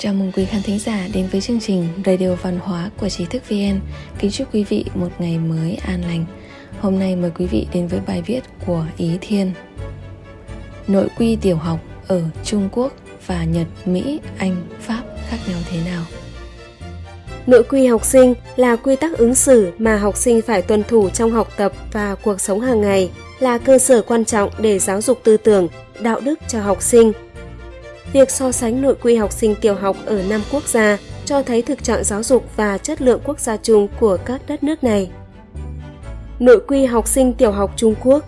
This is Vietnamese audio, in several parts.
Chào mừng quý khán thính giả đến với chương trình Radio Văn hóa của Trí thức VN. Kính chúc quý vị một ngày mới an lành. Hôm nay mời quý vị đến với bài viết của Ý Thiên. Nội quy tiểu học ở Trung Quốc và Nhật, Mỹ, Anh, Pháp khác nhau thế nào? Nội quy học sinh là quy tắc ứng xử mà học sinh phải tuân thủ trong học tập và cuộc sống hàng ngày, là cơ sở quan trọng để giáo dục tư tưởng, đạo đức cho học sinh – Việc so sánh nội quy học sinh tiểu học ở năm quốc gia cho thấy thực trạng giáo dục và chất lượng quốc gia chung của các đất nước này. Nội quy học sinh tiểu học Trung Quốc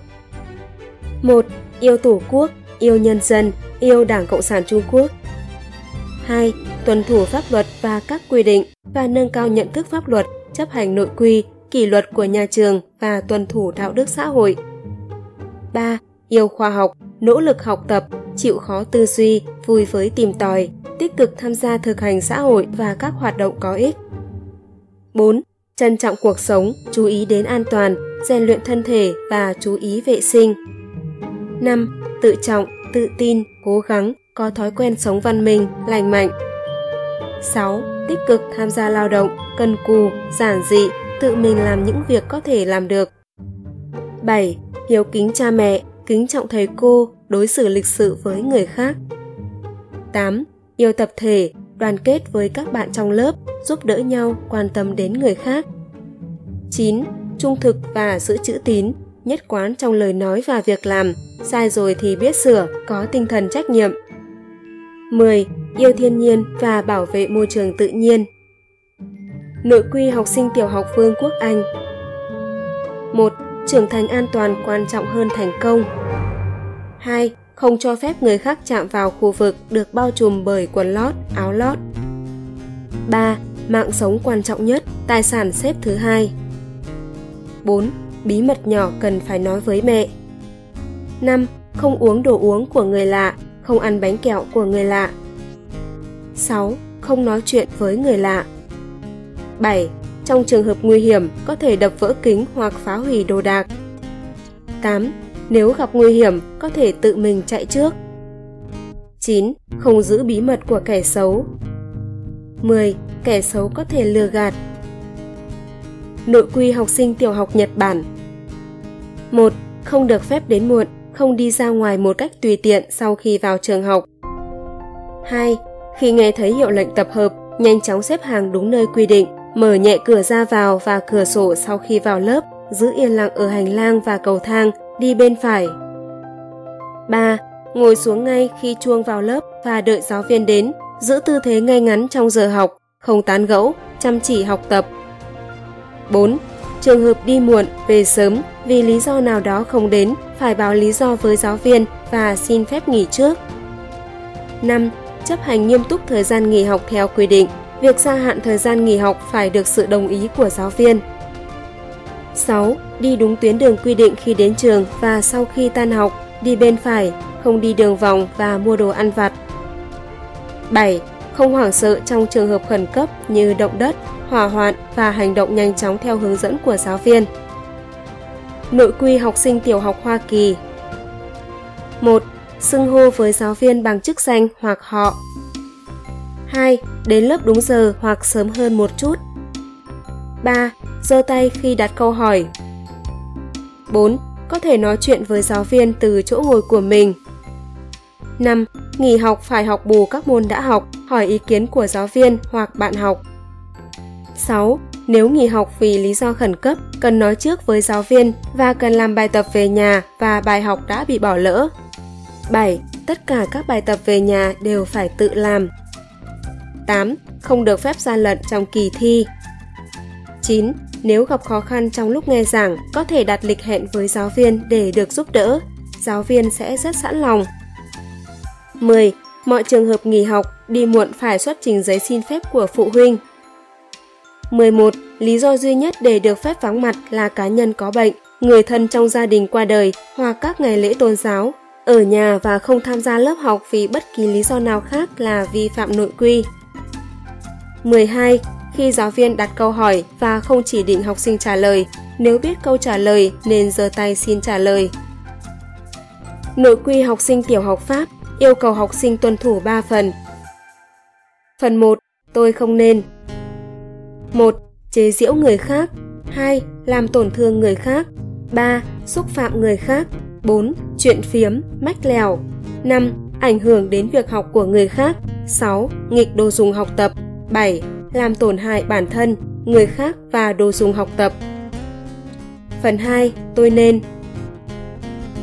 1. Yêu Tổ quốc, yêu nhân dân, yêu Đảng Cộng sản Trung Quốc 2. Tuân thủ pháp luật và các quy định và nâng cao nhận thức pháp luật, chấp hành nội quy, kỷ luật của nhà trường và tuân thủ đạo đức xã hội 3. Yêu khoa học, nỗ lực học tập, chịu khó tư duy, vui với tìm tòi, tích cực tham gia thực hành xã hội và các hoạt động có ích. 4. Trân trọng cuộc sống, chú ý đến an toàn, rèn luyện thân thể và chú ý vệ sinh. 5. Tự trọng, tự tin, cố gắng, có thói quen sống văn minh, lành mạnh. 6. Tích cực tham gia lao động, cần cù, giản dị, tự mình làm những việc có thể làm được. 7. Hiếu kính cha mẹ, kính trọng thầy cô, đối xử lịch sự với người khác. 8. Yêu tập thể, đoàn kết với các bạn trong lớp, giúp đỡ nhau, quan tâm đến người khác. 9. Trung thực và giữ chữ tín, nhất quán trong lời nói và việc làm, sai rồi thì biết sửa, có tinh thần trách nhiệm. 10. Yêu thiên nhiên và bảo vệ môi trường tự nhiên. Nội quy học sinh tiểu học Vương quốc Anh 1 trưởng thành an toàn quan trọng hơn thành công. 2. Không cho phép người khác chạm vào khu vực được bao trùm bởi quần lót, áo lót. 3. Mạng sống quan trọng nhất, tài sản xếp thứ hai. 4. Bí mật nhỏ cần phải nói với mẹ. 5. Không uống đồ uống của người lạ, không ăn bánh kẹo của người lạ. 6. Không nói chuyện với người lạ. 7. Trong trường hợp nguy hiểm, có thể đập vỡ kính hoặc phá hủy đồ đạc. 8. Nếu gặp nguy hiểm, có thể tự mình chạy trước. 9. Không giữ bí mật của kẻ xấu. 10. Kẻ xấu có thể lừa gạt. Nội quy học sinh tiểu học Nhật Bản 1. Không được phép đến muộn, không đi ra ngoài một cách tùy tiện sau khi vào trường học. 2. Khi nghe thấy hiệu lệnh tập hợp, nhanh chóng xếp hàng đúng nơi quy định, mở nhẹ cửa ra vào và cửa sổ sau khi vào lớp, giữ yên lặng ở hành lang và cầu thang, đi bên phải. 3. Ngồi xuống ngay khi chuông vào lớp và đợi giáo viên đến, giữ tư thế ngay ngắn trong giờ học, không tán gẫu, chăm chỉ học tập. 4. Trường hợp đi muộn, về sớm vì lý do nào đó không đến, phải báo lý do với giáo viên và xin phép nghỉ trước. 5. Chấp hành nghiêm túc thời gian nghỉ học theo quy định, Việc gia hạn thời gian nghỉ học phải được sự đồng ý của giáo viên. 6. Đi đúng tuyến đường quy định khi đến trường và sau khi tan học, đi bên phải, không đi đường vòng và mua đồ ăn vặt. 7. Không hoảng sợ trong trường hợp khẩn cấp như động đất, hỏa hoạn và hành động nhanh chóng theo hướng dẫn của giáo viên. Nội quy học sinh tiểu học Hoa Kỳ 1. Xưng hô với giáo viên bằng chức danh hoặc họ 2. Đến lớp đúng giờ hoặc sớm hơn một chút. 3. Giơ tay khi đặt câu hỏi. 4. Có thể nói chuyện với giáo viên từ chỗ ngồi của mình. 5. Nghỉ học phải học bù các môn đã học, hỏi ý kiến của giáo viên hoặc bạn học. 6. Nếu nghỉ học vì lý do khẩn cấp, cần nói trước với giáo viên và cần làm bài tập về nhà và bài học đã bị bỏ lỡ. 7. Tất cả các bài tập về nhà đều phải tự làm, 8. Không được phép gian lận trong kỳ thi. 9. Nếu gặp khó khăn trong lúc nghe giảng, có thể đặt lịch hẹn với giáo viên để được giúp đỡ. Giáo viên sẽ rất sẵn lòng. 10. Mọi trường hợp nghỉ học, đi muộn phải xuất trình giấy xin phép của phụ huynh. 11. Lý do duy nhất để được phép vắng mặt là cá nhân có bệnh, người thân trong gia đình qua đời hoặc các ngày lễ tôn giáo. Ở nhà và không tham gia lớp học vì bất kỳ lý do nào khác là vi phạm nội quy. 12. Khi giáo viên đặt câu hỏi và không chỉ định học sinh trả lời, nếu biết câu trả lời nên giơ tay xin trả lời. Nội quy học sinh tiểu học Pháp yêu cầu học sinh tuân thủ 3 phần. Phần 1. Tôi không nên 1. Chế giễu người khác 2. Làm tổn thương người khác 3. Xúc phạm người khác 4. Chuyện phiếm, mách lèo 5. Ảnh hưởng đến việc học của người khác 6. Nghịch đồ dùng học tập 7. Làm tổn hại bản thân, người khác và đồ dùng học tập Phần 2. Tôi nên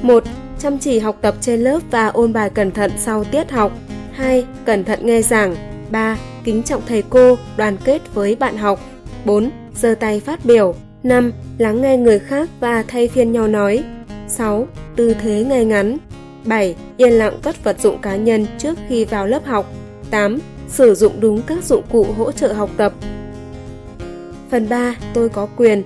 1. Chăm chỉ học tập trên lớp và ôn bài cẩn thận sau tiết học 2. Cẩn thận nghe giảng 3. Kính trọng thầy cô, đoàn kết với bạn học 4. giơ tay phát biểu 5. Lắng nghe người khác và thay phiên nhau nói 6. Tư thế ngay ngắn 7. Yên lặng cất vật dụng cá nhân trước khi vào lớp học 8. Sử dụng đúng các dụng cụ hỗ trợ học tập Phần 3. Tôi có quyền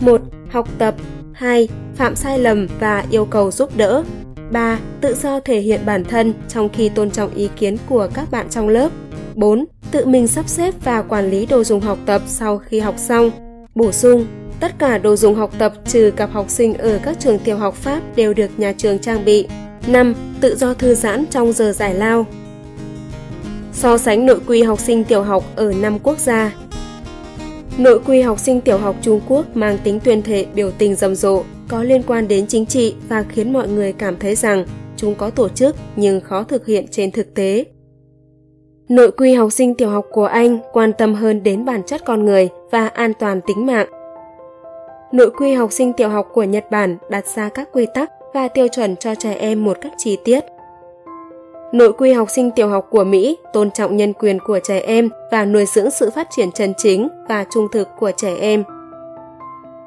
1. Học tập 2. Phạm sai lầm và yêu cầu giúp đỡ 3. Tự do thể hiện bản thân trong khi tôn trọng ý kiến của các bạn trong lớp 4. Tự mình sắp xếp và quản lý đồ dùng học tập sau khi học xong Bổ sung, tất cả đồ dùng học tập trừ cặp học sinh ở các trường tiểu học Pháp đều được nhà trường trang bị. 5. Tự do thư giãn trong giờ giải lao. So sánh nội quy học sinh tiểu học ở 5 quốc gia. Nội quy học sinh tiểu học Trung Quốc mang tính tuyên thệ biểu tình rầm rộ, có liên quan đến chính trị và khiến mọi người cảm thấy rằng chúng có tổ chức nhưng khó thực hiện trên thực tế. Nội quy học sinh tiểu học của Anh quan tâm hơn đến bản chất con người và an toàn tính mạng. Nội quy học sinh tiểu học của Nhật Bản đặt ra các quy tắc và tiêu chuẩn cho trẻ em một cách chi tiết. Nội quy học sinh tiểu học của Mỹ tôn trọng nhân quyền của trẻ em và nuôi dưỡng sự phát triển chân chính và trung thực của trẻ em.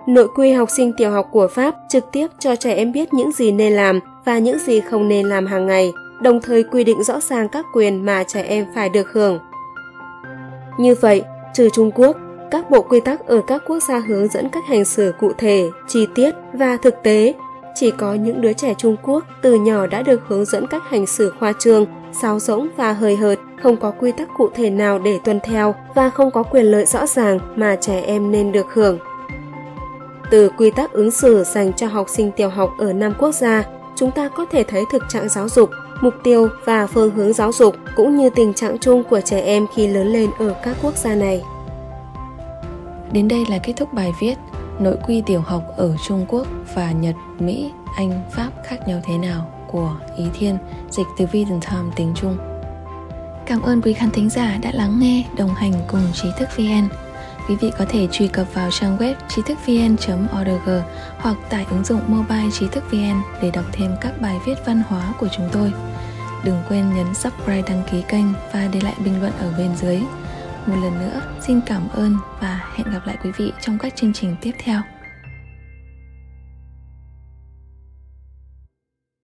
Nội quy học sinh tiểu học của Pháp trực tiếp cho trẻ em biết những gì nên làm và những gì không nên làm hàng ngày đồng thời quy định rõ ràng các quyền mà trẻ em phải được hưởng. Như vậy, trừ Trung Quốc, các bộ quy tắc ở các quốc gia hướng dẫn cách hành xử cụ thể, chi tiết và thực tế. Chỉ có những đứa trẻ Trung Quốc từ nhỏ đã được hướng dẫn cách hành xử khoa trương, sáo rỗng và hời hợt, không có quy tắc cụ thể nào để tuân theo và không có quyền lợi rõ ràng mà trẻ em nên được hưởng. Từ quy tắc ứng xử dành cho học sinh tiểu học ở năm quốc gia, chúng ta có thể thấy thực trạng giáo dục mục tiêu và phương hướng giáo dục cũng như tình trạng chung của trẻ em khi lớn lên ở các quốc gia này. Đến đây là kết thúc bài viết Nội quy tiểu học ở Trung Quốc và Nhật, Mỹ, Anh, Pháp khác nhau thế nào của Ý Thiên, dịch từ Vision Time tiếng Trung. Cảm ơn quý khán thính giả đã lắng nghe, đồng hành cùng trí thức VN. Quý vị có thể truy cập vào trang web trí thức vn.org hoặc tải ứng dụng mobile trí thức vn để đọc thêm các bài viết văn hóa của chúng tôi. Đừng quên nhấn subscribe đăng ký kênh và để lại bình luận ở bên dưới. Một lần nữa, xin cảm ơn và hẹn gặp lại quý vị trong các chương trình tiếp theo.